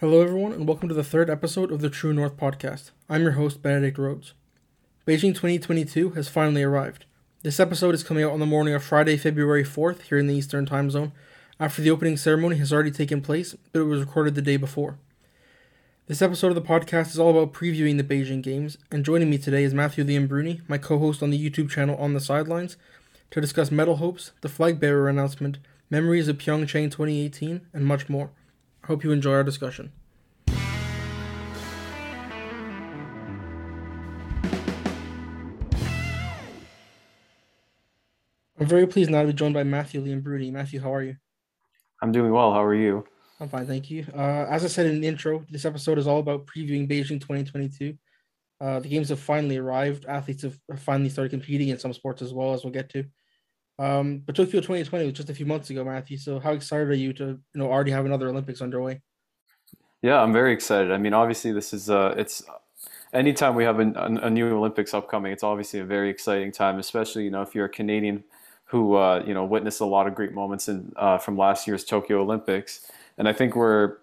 Hello, everyone, and welcome to the third episode of the True North podcast. I'm your host, Benedict Rhodes. Beijing 2022 has finally arrived. This episode is coming out on the morning of Friday, February 4th, here in the Eastern Time Zone, after the opening ceremony has already taken place, but it was recorded the day before. This episode of the podcast is all about previewing the Beijing Games, and joining me today is Matthew Leombruni, my co host on the YouTube channel On the Sidelines, to discuss medal hopes, the flag bearer announcement, memories of Pyeongchang 2018, and much more. Hope you enjoy our discussion. I'm very pleased now to be joined by Matthew Leombruni. Matthew, how are you? I'm doing well. How are you? I'm fine, thank you. Uh, as I said in the intro, this episode is all about previewing Beijing 2022. Uh, the games have finally arrived. Athletes have finally started competing in some sports as well, as we'll get to. Um, but Tokyo 2020 was just a few months ago, Matthew. So how excited are you to you know already have another Olympics underway? Yeah, I'm very excited. I mean, obviously, this is uh, it's anytime we have a, a, new Olympics upcoming, it's obviously a very exciting time, especially you know if you're a Canadian who uh, you know witnessed a lot of great moments in uh, from last year's Tokyo Olympics, and I think we're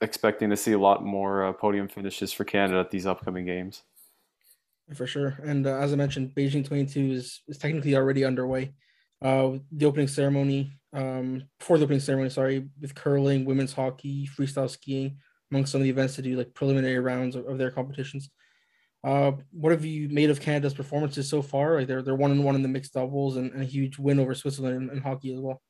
expecting to see a lot more uh, podium finishes for Canada at these upcoming games. For sure, and uh, as I mentioned, Beijing 22 is is technically already underway uh, the opening ceremony, um, before the opening ceremony, sorry, with curling, women's hockey, freestyle skiing, among some of the events to do like preliminary rounds of, of their competitions. Uh, what have you made of Canada's performances so far? Like they're they're one and one in the mixed doubles and, and a huge win over Switzerland in, in, hockey as well.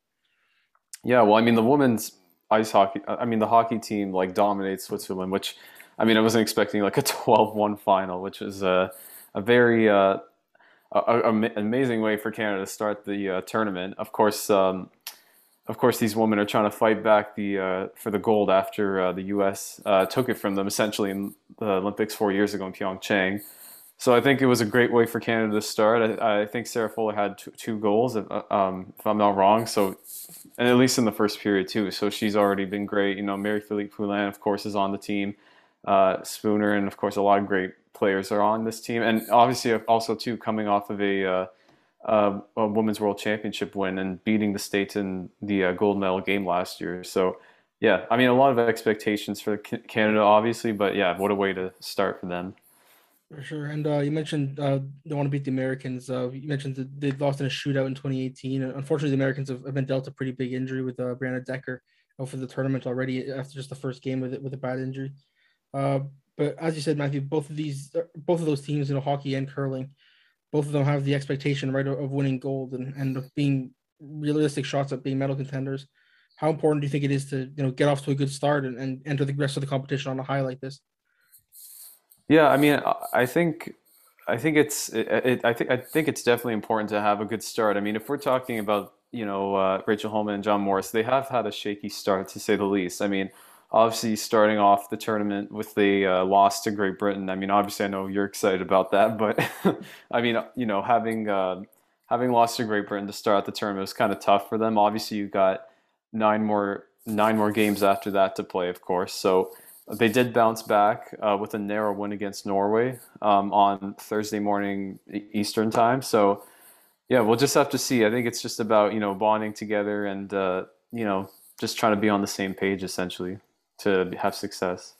Yeah, well, I mean the women's ice hockey. I mean the hockey team like dominates Switzerland, which I mean I wasn't expecting like a 12-1 final, which was a a very uh, an amazing way for Canada to start the uh, tournament. Of course, um, of course, these women are trying to fight back the uh, for the gold after uh, the U.S. Uh, took it from them essentially in the Olympics four years ago in Pyeongchang. So I think it was a great way for Canada to start. I, I think Sarah Fillier had two, two goals, if, uh, um, if, I'm not wrong. So, and at least in the first period too. So she's already been great. You know, Marie-Philip Poulin, of course, is on the team. Uh, Spooner, and of course, a lot of great players are on this team, and obviously also too coming off of a, uh, uh, a women's world championship win and beating the states in the uh, gold medal game last year. So yeah, I mean a lot of expectations for Canada, obviously, but yeah, what a way to start for them. For sure, and uh, you mentioned uh, they want to beat the Americans. Uh, you mentioned that they lost in a shootout in 2018. Unfortunately, the Americans have, been dealt a pretty big injury with Brianna Decker for the tournament already after just the first game with it with a bad injury. But as you said, Matthew, both of these, uh, both of those teams, you know, hockey and curling, both of them have the expectation, right, of winning gold and and of being realistic shots at being medal contenders. How important do you think it is to you know get off to a good start and, and enter the rest of the competition on a high like this? Yeah, I mean, I think I think it's it, it, I think I think it's definitely important to have a good start. I mean, if we're talking about you know uh, Rachel Homan and John Morris, they have had a shaky start to say the least. I mean, obviously starting off the tournament with the uh, loss to Great Britain. I mean, obviously, I know you're excited about that, but I mean, you know, having uh, having lost to Great Britain to start out the tournament was kind of tough for them. Obviously, you got nine more nine more games after that to play, of course. So they did bounce back uh, with a narrow win against Norway um, on Thursday morning Eastern time. So yeah, we'll just have to see. I think it's just about you know bonding together and uh, you know just trying to be on the same page essentially to have success.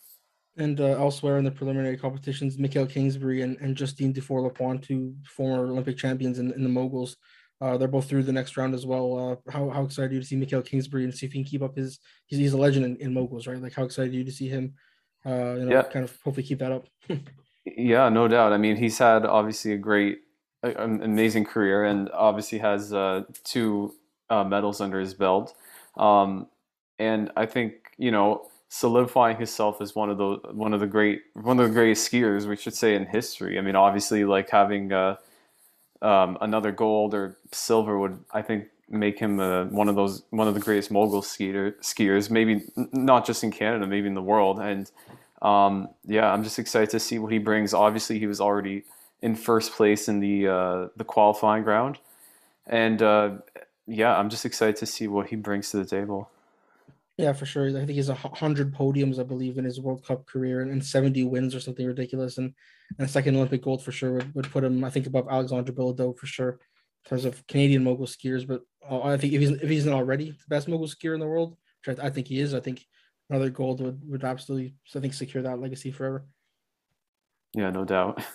And uh, elsewhere in the preliminary competitions, Mikael Kingsbury and, and Justine Dufour Lapointe, two former Olympic champions in, in the moguls, uh, they're both through the next round as well. Uh, how, how excited are you to see Mikael Kingsbury and see if he can keep up his he's, he's a legend in, in moguls, right? Like how excited are you to see him, uh, you know, yeah. kind of hopefully keep that up. yeah, no doubt. I mean, he's had obviously a great, an amazing career, and obviously has uh, two uh, medals under his belt. Um, and I think you know solidifying himself as one of the one of the great one of the greatest skiers we should say in history. I mean, obviously, like having uh, um, another gold or silver would I think make him uh, one of those one of the greatest mogul skier, skiers. Maybe not just in Canada, maybe in the world. And um, yeah, I'm just excited to see what he brings. Obviously, he was already in first place in the uh, the qualifying round, and uh, yeah, I'm just excited to see what he brings to the table. Yeah, for sure. I think he's a hundred podiums, I believe, in his World Cup career, and, seventy wins or something ridiculous. And, and a second Olympic gold for sure would, would put him, I think, above Alexandre Bilodeau for sure in terms of Canadian mogul skiers. But uh, I think if he's if he's not already the best mogul skier in the world, which I, I think he is, I think another gold would would absolutely I think secure that legacy forever. Yeah, no doubt.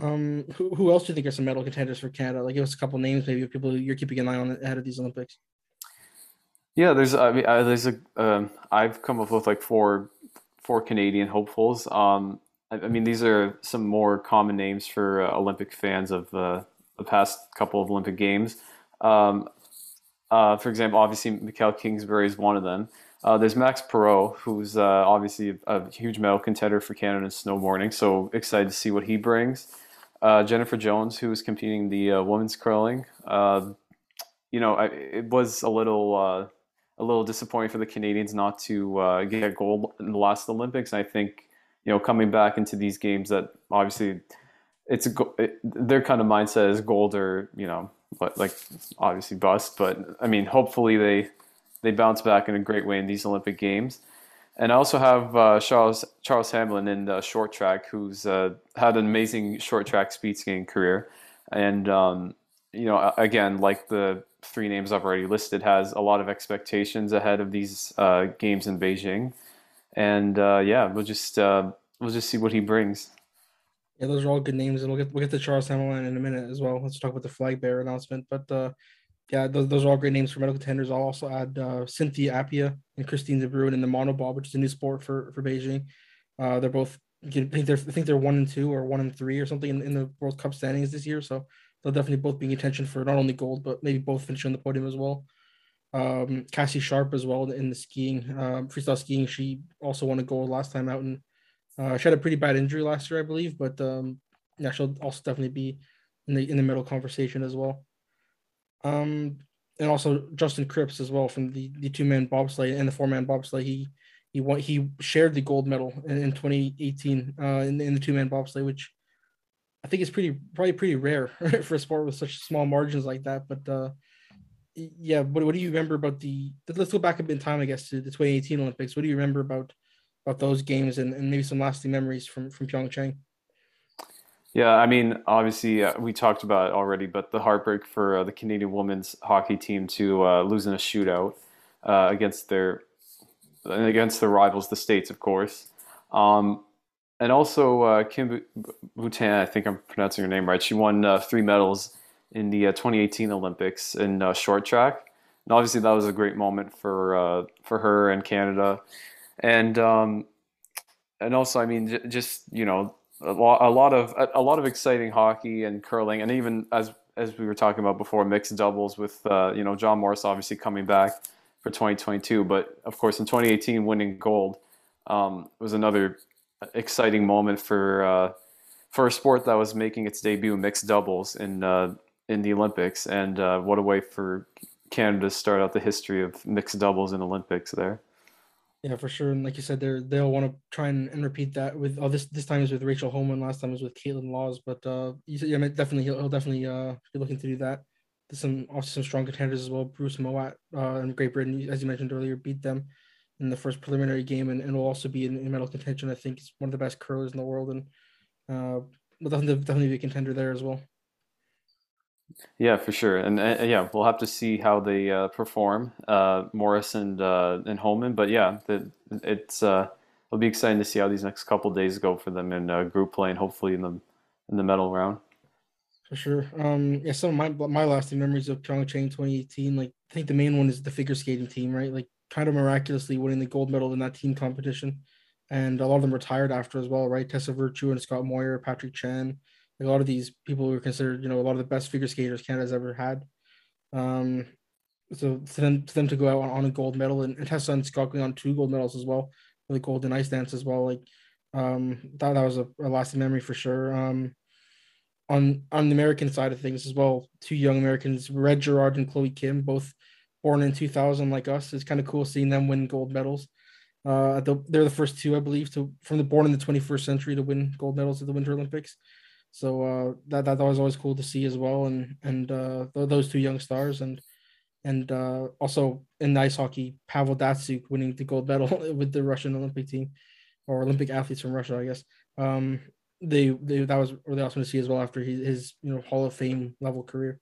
Um, who, who else do you think are some medal contenders for Canada? Like, give us a couple names, maybe people you're keeping an eye on ahead of these Olympics. Yeah, there's I mean uh, there's a um, I've come up with like four four Canadian hopefuls. Um, I, I mean these are some more common names for uh, Olympic fans of uh, the past couple of Olympic games. Um, uh, for example, obviously Mikael Kingsbury is one of them. Uh, there's Max Parrot, who's uh, obviously a huge medal contender for Canada in snowboarding. So excited to see what he brings. Uh, Jennifer Jones, who is competing the uh, women's curling. Uh, you know, I, it was a little uh, a little disappointing for the Canadians not to uh, get gold in the last Olympics. I think you know coming back into these games that obviously it's a it, their kind of mindset is gold or you know like obviously bust. But I mean, hopefully they they bounce back in a great way in these Olympic games. And I also have uh, Charles Charles Hamelin in the short track, who's uh, had an amazing short track speed skating career, and um, you know, again, like the three names I've already listed, has a lot of expectations ahead of these uh, games in Beijing, and uh, yeah, we'll just uh, we'll just see what he brings. Yeah, those are all good names, and we'll get we'll get to Charles Hamelin in a minute as well. Let's talk about the flag bearer announcement, but uh, yeah, those, those are all great names for medal contenders. I'll also add uh, Cynthia Appiah and Christine De Bruin in the monobob, which is a new sport for for Beijing. Uh, they're both I think they're I think they're one and two or one and three or something in, in the World Cup standings this year. So they'll definitely both be in contention for not only gold but maybe both finishing on the podium as well. Um, Cassie Sharpe as well in the skiing, um, freestyle skiing. She also won a gold last time out, and uh, she had a pretty bad injury last year, I believe. But um, yeah, she'll also definitely be in the in the medal conversation as well. Um, and also Justin Kripps as well from the, the two man bobsleigh and the four man bobsleigh. He he won, he shared the gold medal in, in 2018 uh, in, in the two man bobsleigh, which I think it's pretty probably pretty rare for a sport with such small margins like that. But uh, yeah, what, what do you remember about the? Let's go back a bit in time, I guess, to the 2018 Olympics. What do you remember about about those games and, and maybe some lasting memories from from Pyeongchang? Yeah, I mean, obviously, uh, we talked about it already, but the heartbreak for uh, the Canadian women's hockey team to uh, lose in a shootout uh, against their against their rivals, the states, of course, um, and also uh, Kim Boutin. I think I'm pronouncing her name right. She won uh, three medals in the 2018 Olympics in short track, and obviously that was a great moment for for her and Canada, and um, and also, I mean, j- just you know a lot, a lot of a, lot of exciting hockey and curling, and even as as we were talking about before, mixed doubles with uh, you know John Morris obviously coming back for 2022, but of course in 2018 winning gold um, was another exciting moment for uh, for a sport that was making its debut mixed doubles in uh, in the Olympics, and uh, what a way for Canada to start out the history of mixed doubles in Olympics there. Yeah, for sure. And like you said, they're they'll want to try and, and repeat that with oh this this time is with Rachel Homan, last time was with Kaitlyn Lawes, But uh you said yeah, definitely he'll, he'll definitely uh be looking to do that. There's some also some strong contenders as well. Bruce Mouat uh and Great Britain, as you mentioned earlier, beat them in the first preliminary game and, and will also be in, in medal contention. I think he's one of the best curlers in the world and uh will definitely definitely be a contender there as well. Yeah, for sure, and uh, yeah, we'll have to see how they uh, perform, uh, Morris and uh, and Homan. But yeah, the, it's uh, it'll be exciting to see how these next couple days go for them in uh, group play and hopefully in the in the medal round. For sure. Um, yeah, some of my my lasting memories of Pyeongchang 2018, like I think the main one is the figure skating team, right? Like kind of miraculously winning the gold medal in that team competition, and a lot of them retired after as well, right? Tessa Virtue and Scott Moir, Patrick Chan a lot of these people who were considered, you know, a lot of the best figure skaters Canada's ever had. Um, so for them, for them to go out on, on a gold medal and, and Tessa and Scott going on two gold medals as well, the gold ice dance as well. Like um, that, that was a, a lasting memory for sure. Um, on on the American side of things as well, two young Americans, Red Gerard and Chloe Kim, both born in 2000 like us. It's kind of cool seeing them win gold medals. Uh, the, they're the first two, I believe, to from the born in the 21st century to win gold medals at the Winter Olympics. So uh, that that was always cool to see as well, and and uh, those two young stars, and and uh, also in ice hockey, Pavel Datsyuk winning the gold medal with the Russian Olympic team, or Olympic athletes from Russia, I guess. Um, they, they that was really awesome to see as well after his, his you know Hall of Fame level career.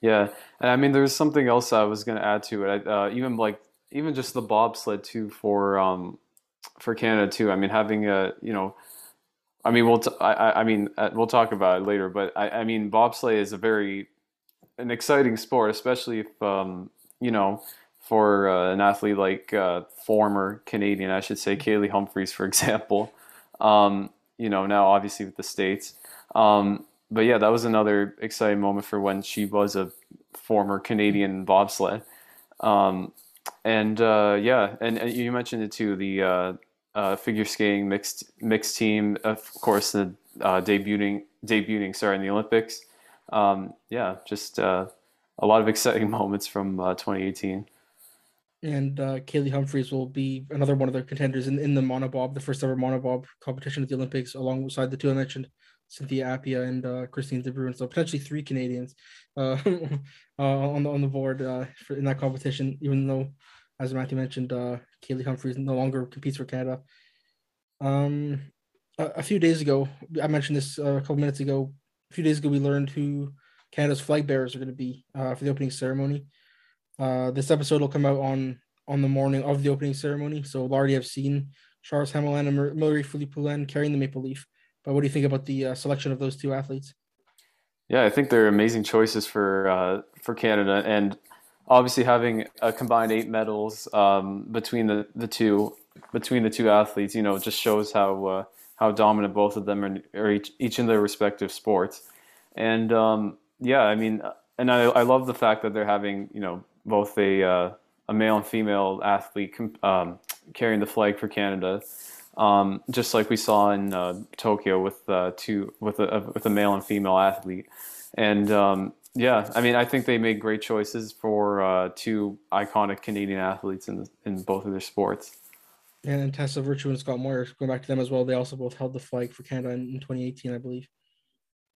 Yeah, and I mean, there's something else I was going to add to it. Uh, even like even just the bobsled too for um, for Canada too. I mean, having a you know, I mean, we'll t- I, I mean uh, we'll talk about it later, but I, I mean, bobsleigh is a very an exciting sport, especially if um, you know for uh, an athlete like uh, former Canadian, I should say, Kaillie Humphries, for example. Um, you know, now obviously with the states. Um, but yeah, that was another exciting moment for when she was a former Canadian bobsled. Um, and uh, yeah, and, and, you mentioned it too. The uh, uh, figure skating mixed mixed team, of course, the uh, debuting debuting sorry in the Olympics. Um, yeah, just uh, a lot of exciting moments from 2018 uh, and uh, Kaillie Humphries will be another one of the contenders in, in the monobob, the first ever monobob competition at the Olympics, alongside the two I mentioned, Cynthia Appiah and uh, Christine De Bruin. So potentially three Canadians uh, uh, on the on the board uh, for, in that competition. Even though, as Matthew mentioned, uh, Kaillie Humphries no longer competes for Canada. Um, a, a few days ago, I mentioned this a couple minutes ago. A few days ago, we learned who Canada's flag bearers are going to be for the opening ceremony. This episode will come out on on the morning of the opening ceremony, so we'll already have seen Charles Hamelin and Marie-Philip Poulin carrying the maple leaf. But what do you think about the uh, selection of those two athletes? Yeah, I think they're amazing choices for uh, for Canada, and obviously having a combined eight medals um, between the, the two between the two athletes, you know, just shows how uh, how dominant both of them are, are each, each in their respective sports. And um, yeah, I mean, and I, I love the fact that they're having you know both a uh, a male and female athlete um, carrying the flag for Canada um, just like we saw in uh, Tokyo with uh, two with a with a male and female athlete, and um, yeah, I mean I think they made great choices for uh, two iconic Canadian athletes in in both of their sports. And Tessa Virtue and Scott Moir, going back to them as well, they also both held the flag for Canada in, in 2018, I believe.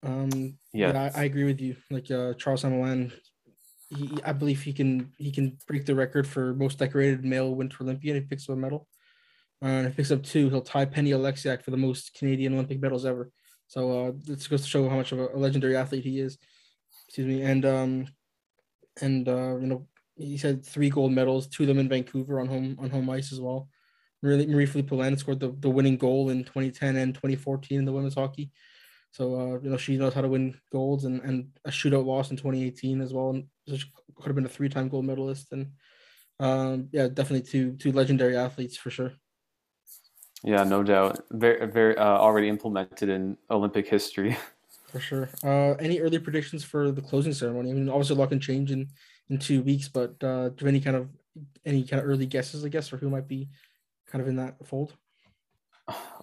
Um, yeah, yeah I, I, agree with you. Like uh, Charles Hamelin, he, I believe he can he can break the record for most decorated male Winter Olympian. He picks up a medal. Uh, and if picks up two, he'll tie Penny Oleksiak for the most Canadian Olympic medals ever. So uh, this goes to show how much of a, legendary athlete he is. Excuse me. And um, and uh, you know, he said three gold medals, two of them in Vancouver on home on home ice as well. Marie, Marie-Philip Poulin scored the, the winning goal in 2010 and 2014 in the women's hockey. So uh, you know she knows how to win golds and, and a shootout loss in 2018 as well, and so she could have been a three-time gold medalist. And um, yeah, definitely two two legendary athletes for sure. Yeah, no doubt. Very, very uh, already implemented in Olympic history. For sure. Uh, any early predictions for the closing ceremony? I mean, obviously a lot can change in in two weeks, but uh, do any kind of any kind of early guesses? I guess for who might be kind of in that fold.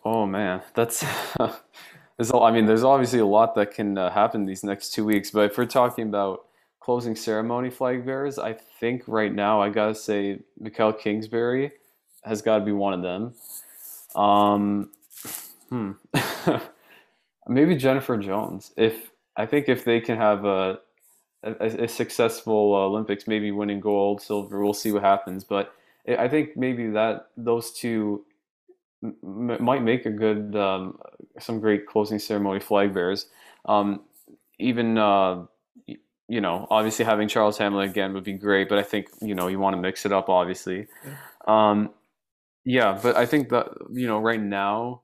Oh man, that's. there's, I mean, there's obviously a lot that can uh, happen these next two weeks, but if we're talking about closing ceremony flag bearers, I think right now I gotta say Mikael Kingsbury has got to be one of them. Um, hmm. Maybe Jennifer Jones. If I think if they can have a a, a successful Olympics, maybe winning gold, silver, we'll see what happens. But I think maybe that those two m- might make a good, um, some great closing ceremony flag bearers. Um, even uh, you know, obviously having Charles Hamelin again would be great, but I think you know you want to mix it up, obviously. Um, yeah, but I think that you know right now,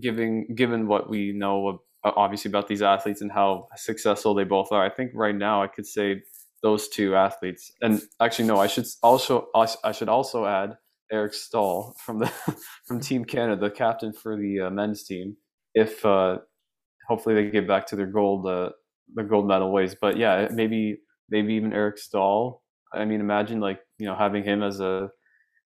giving given what we know obviously about these athletes and how successful they both are, I think right now I could say those two athletes. And actually, no, I should also I should also add Eric Staal from the from Team Canada, the captain for the uh, men's team. If uh, hopefully they get back to their gold uh, the gold medal ways, but yeah, maybe maybe even Eric Staal. I mean, imagine like you know having him as a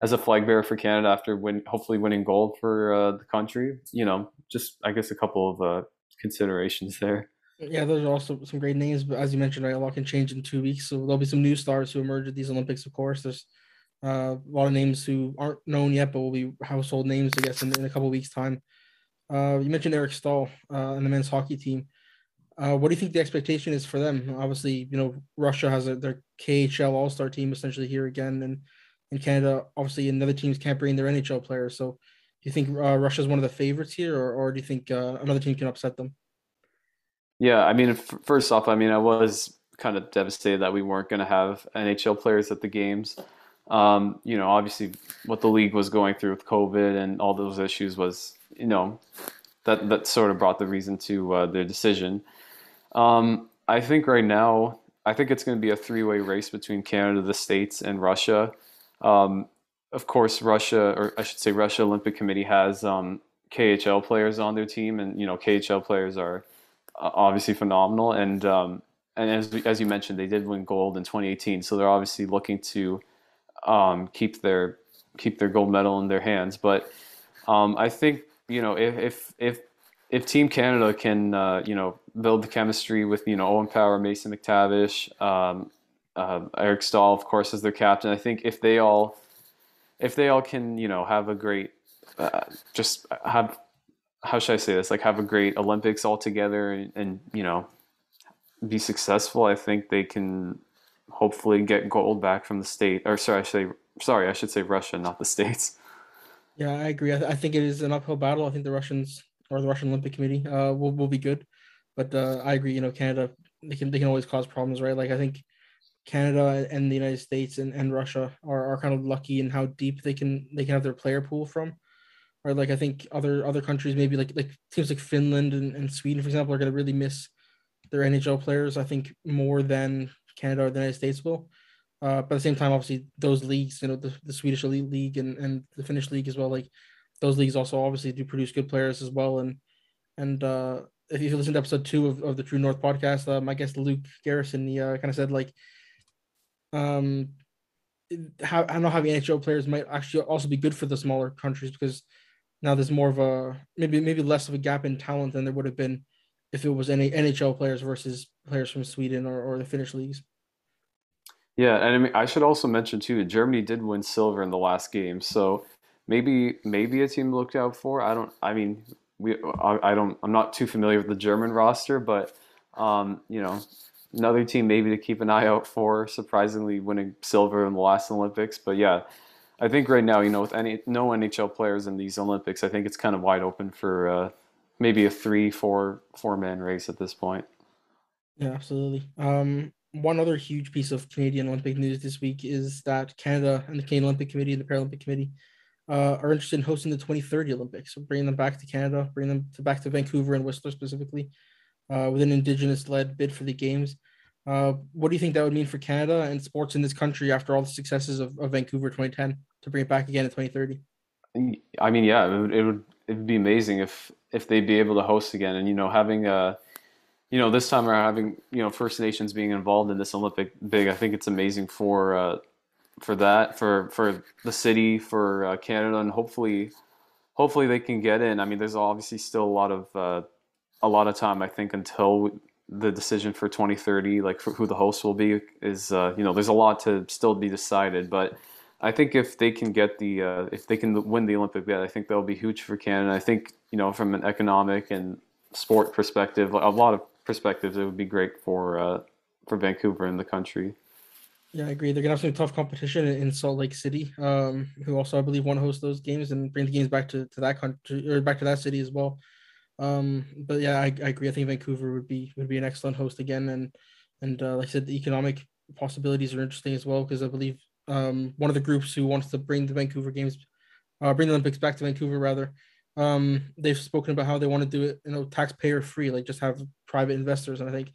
as a flag bearer for Canada after win, hopefully winning gold for uh, the country. You know, just I guess a couple of uh, considerations there. Yeah, those are also some great names, but as you mentioned, right, a lot can change in two weeks. So there'll be some new stars who emerge at these Olympics. Of course, there's uh, a lot of names who aren't known yet, but will be household names, I guess, in, in a couple weeks' time. Uh, you mentioned Eric Staal uh, and the men's hockey team. Uh, what do you think the expectation is for them? Obviously, you know Russia has a, their KHL All Star team essentially here again, and in Canada, obviously, another teams can't bring their NHL players. So, do you think uh, Russia is one of the favorites here, or, or do you think uh, another team can upset them? Yeah, I mean, first off, I mean, I was kind of devastated that we weren't going to have NHL players at the games. Um, you know, obviously, what the league was going through with COVID and all those issues was, you know, that that sort of brought the reason to uh, their decision. Um, I think right now, I think it's going to be a three-way race between Canada, the States, and Russia. Um, of course, Russia, or I should say, Russia Olympic Committee has um, KHL players on their team, and you know, KHL players are uh, obviously phenomenal. And um, and as as you mentioned, they did win gold in 2018, so they're obviously looking to um, keep their keep their gold medal in their hands. But um, I think you know if if if, if Team Canada can uh, you know build the chemistry with you know Owen Power, Mason McTavish, um, uh, Eric Staal, of course, as their captain. I think if they all if they all can you know have a great uh, just have how should I say this like have a great Olympics all together and, and you know be successful, I think they can hopefully get gold back from the state. Or sorry, I should say sorry, I should say Russia, not the states. Yeah, I agree. I, th- I think it is an uphill battle. I think the Russians or the Russian Olympic Committee uh, will will be good, but uh, I agree. You know, Canada they can they can always cause problems, right? Like I think Canada and the United States and, and Russia are, are kind of lucky in how deep they can they can have their player pool from. Right, like I think other other countries maybe like like teams like Finland and, and Sweden, for example, are gonna really miss their NHL players, I think, more than Canada or the United States will. Uh, but at the same time, obviously, those leagues, you know, the, the Swedish Elite League and, and the Finnish League as well, like those leagues also obviously do produce good players as well. And and uh, if you listen to episode two of, of the True North podcast, uh, my guest Luke Garrison, he uh, kind of said like, um, how I know how the NHL players might actually also be good for the smaller countries because now there's more of a maybe maybe less of a gap in talent than there would have been if it was any NHL players versus players from Sweden or, or the Finnish leagues. Yeah, and I mean I should also mention too Germany did win silver in the last game, so maybe maybe a team to look out for. I don't. I mean, we I, I don't. I'm not too familiar with the German roster, but um, you know, another team maybe to keep an eye out for. Surprisingly, winning silver in the last Olympics, but yeah. I think right now, you know, with any no NHL players in these Olympics, I think it's kind of wide open for uh, maybe a three, four, four man race at this point. Yeah, absolutely. Um, one other huge piece of Canadian Olympic news this week is that Canada and the Canadian Olympic Committee and the Paralympic Committee uh, are interested in hosting the 2030 Olympics, so bringing them back to Canada, bringing them to back to Vancouver and Whistler specifically, uh, with an Indigenous-led bid for the Games. Uh, what do you think that would mean for Canada and sports in this country after all the successes of, of Vancouver 2010 to bring it back again in 2030? I mean, yeah, it would, it would it would be amazing if if they'd be able to host again, and you know, having a you know this time around having you know First Nations being involved in this Olympic big, I think it's amazing for uh, for that for for the city for uh, Canada, and hopefully hopefully they can get in. I mean, there's obviously still a lot of uh, a lot of time I think until the decision for 2030, like for who the host will be, is uh, you know there's a lot to still be decided, but I think if they can get the uh, if they can win the Olympic bid, I think that'll be huge for Canada. I think you know from an economic and sport perspective, a lot of perspectives, it would be great for uh, for Vancouver and the country. Yeah, I agree. They're gonna have some tough competition in Salt Lake City, um, who also I believe want to host those games and bring the games back to, to that country or back to that city as well. Um, but yeah, I, I agree. I think Vancouver would be would be an excellent host again, and and uh, like I said, the economic possibilities are interesting as well because I believe um, one of the groups who wants to bring the Vancouver Games, uh, bring the Olympics back to Vancouver rather. Um, they've spoken about how they want to do it, you know, taxpayer free, like just have private investors, and I think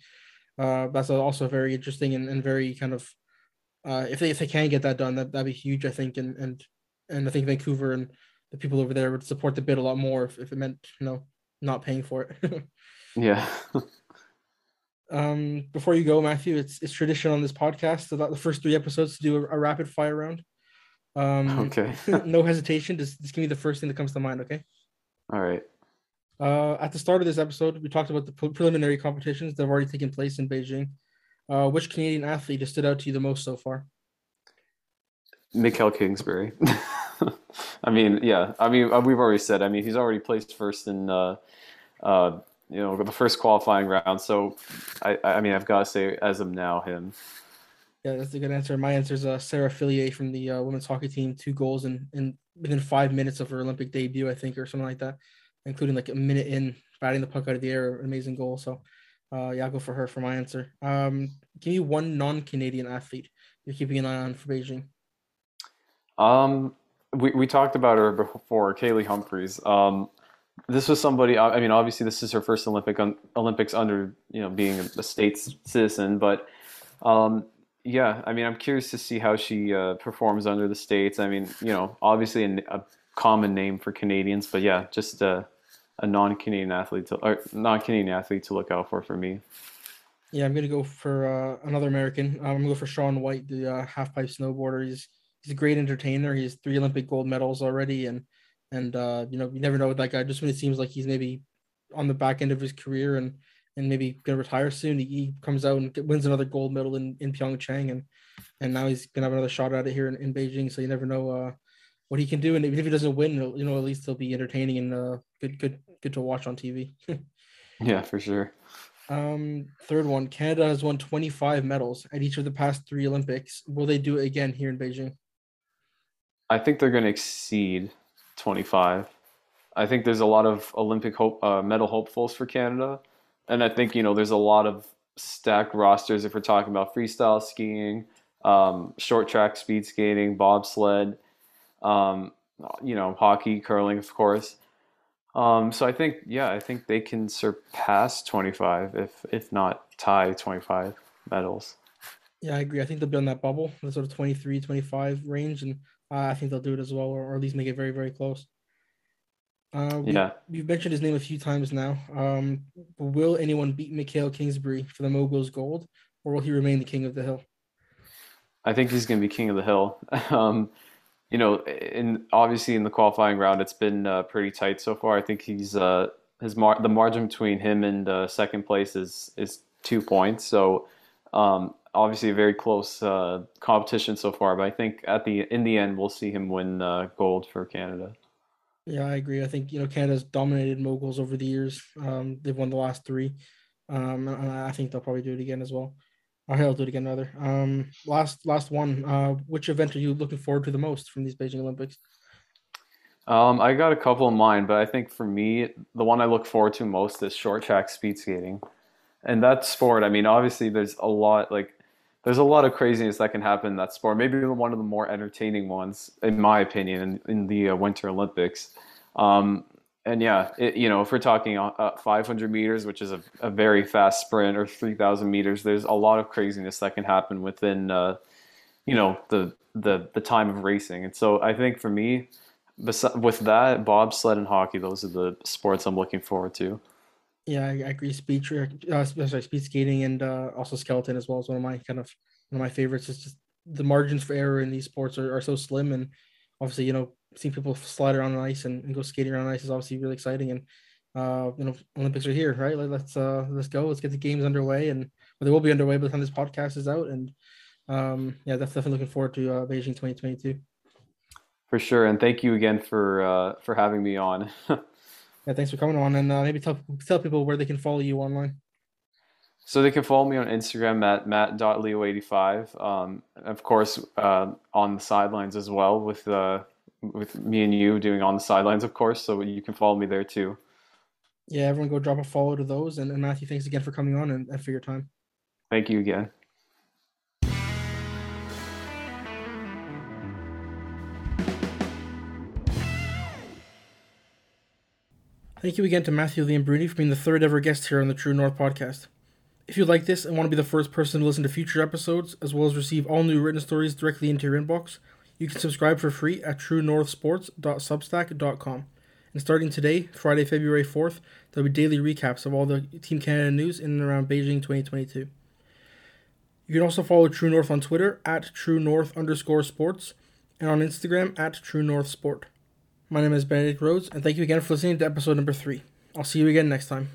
uh, that's also very interesting and, and very kind of uh, if they if they can get that done, that that'd be huge, I think, and and and I think Vancouver and the people over there would support the bid a lot more if, if it meant you know not paying for it. yeah. Um, before you go, Matthew, it's it's tradition on this podcast about the first three episodes to do a, a rapid fire round. Um, okay. no hesitation. Just just give me the first thing that comes to mind. Okay. All right. Uh, at the start of this episode, we talked about the preliminary competitions that have already taken place in Beijing. Uh, which Canadian athlete has stood out to you the most so far? Mikael Kingsbury. I mean, yeah. I mean, uh, we've already said. I mean, he's already placed first in uh, uh, you know the first qualifying round. So I I mean I've got to say as of now him. Yeah, that's a good answer. My answer is uh, Sarah Fillier from the uh, women's hockey team, two goals in, in within five minutes of her Olympic debut, I think, or something like that, including like a minute in batting the puck out of the air, amazing goal. So, uh, yeah, I'll go for her for my answer. Um, give me one non-Canadian athlete you're keeping an eye on for Beijing. Um, we, we talked about her before, Kaillie Humphries. Um, this was somebody. I mean, obviously, this is her first Olympic Olympics under you know being a, state citizen, but um, yeah, I mean, I'm curious to see how she uh, performs under the states. I mean, you know, obviously a, a common name for Canadians, but yeah, just a, a non-Canadian athlete to, or non-Canadian athlete to look out for for me. Yeah, I'm gonna go for uh, another American. I'm gonna go for Shaun White, the uh, half pipe snowboarder. He's he's a great entertainer. He has three Olympic gold medals already, and and uh, you know you never know with that guy. Just when it seems like he's maybe on the back end of his career and and maybe gonna retire soon, he, he comes out and wins another gold medal in, in Pyeongchang, and and now he's gonna have another shot at it here in, in Beijing. So you never know uh, what he can do, and even if he doesn't win, you know at least he'll be entertaining and uh, good good good to watch on TV. yeah, for sure. Um, third one, Canada has won 25 medals at each of the past three Olympics. Will they do it again here in Beijing? I think they're going to exceed 25. I think there's a lot of Olympic hope, uh, medal hopefuls for Canada, and I think you know there's a lot of stacked rosters if we're talking about freestyle skiing, um, short track speed skating, bobsled, um, you know, hockey, curling, of course. Um, so I think, yeah, I think they can surpass 25, if if not tie 25 medals. Yeah, I agree. I think they'll be on that bubble, the sort of 23, 25 range, and uh, I think they'll do it as well, or, or, at least make it very, very close. Uh, we, yeah, we've mentioned his name a few times now. Um, will anyone beat Mikael Kingsbury for the Moguls Gold, or will he remain the king of the hill? I think he's going to be king of the hill. um, you know, in obviously in the qualifying round, it's been uh, pretty tight so far. I think he's uh, his mar- the margin between him and uh, second place is is two points. So um, obviously a very close uh, competition so far. But I think at the in the end, we'll see him win uh, gold for Canada. Yeah, I agree. I think you know Canada's dominated moguls over the years. Um, they've won the last three, um, and I think they'll probably do it again as well. Or hell, do it again rather. Um, last last one. Uh, which event are you looking forward to the most from these Beijing Olympics? Um, I got a couple in mind, but I think for me, the one I look forward to most is short track speed skating, and that sport. I mean, obviously, there's a lot like there's a lot of craziness that can happen in that sport. Maybe one of the more entertaining ones, in my opinion, in, in the uh, Winter Olympics. Um, and yeah, it, you know, if we're talking uh, uh 500 meters, which is a, a very fast sprint, or 3,000 meters, there's a lot of craziness that can happen within, uh, you know, the the the time of racing. And so I think for me, with that, bobsled and hockey, those are the sports I'm looking forward to. Yeah, I, agree. Speed, uh, sorry, speed skating, and uh, also skeleton as well is one of my kind of one of my favorites. It's just the margins for error in these sports are, are so slim, and obviously, you know, seeing people slide around on ice and, and go skating around ice is obviously really exciting. And uh, you know, Olympics are here, right? Like, let's uh, let's go. Let's get the games underway, and well, they will be underway by the time this podcast is out. And um, yeah, that's definitely looking forward to uh, Beijing 2022. For sure, and thank you again for uh, for having me on. Yeah, thanks for coming on, and uh, maybe tell tell people where they can follow you online. So they can follow me on Instagram at matt.leo85. Um, of course, uh, on the sidelines as well with uh, with me and you doing on the sidelines, of course. So you can follow me there too. Yeah, everyone go drop a follow to those. And, and Matthew, thanks again for coming on and, and for your time. Thank you again. Thank you again to Matthew Leombruni for being the third ever guest here on the True North podcast. If you like this and want to be the first person to listen to future episodes, as well as receive all new written stories directly into your inbox, you can subscribe for free at truenorthsports.substack.com. And starting today, Friday, February 4th, there'll be daily recaps of all the Team Canada news in and around Beijing 2022. You can also follow True North on Twitter at True North underscore sports and on Instagram at True North Sport. My name is Benedict Rhodes, and thank you again for listening to episode number three. I'll see you again next time.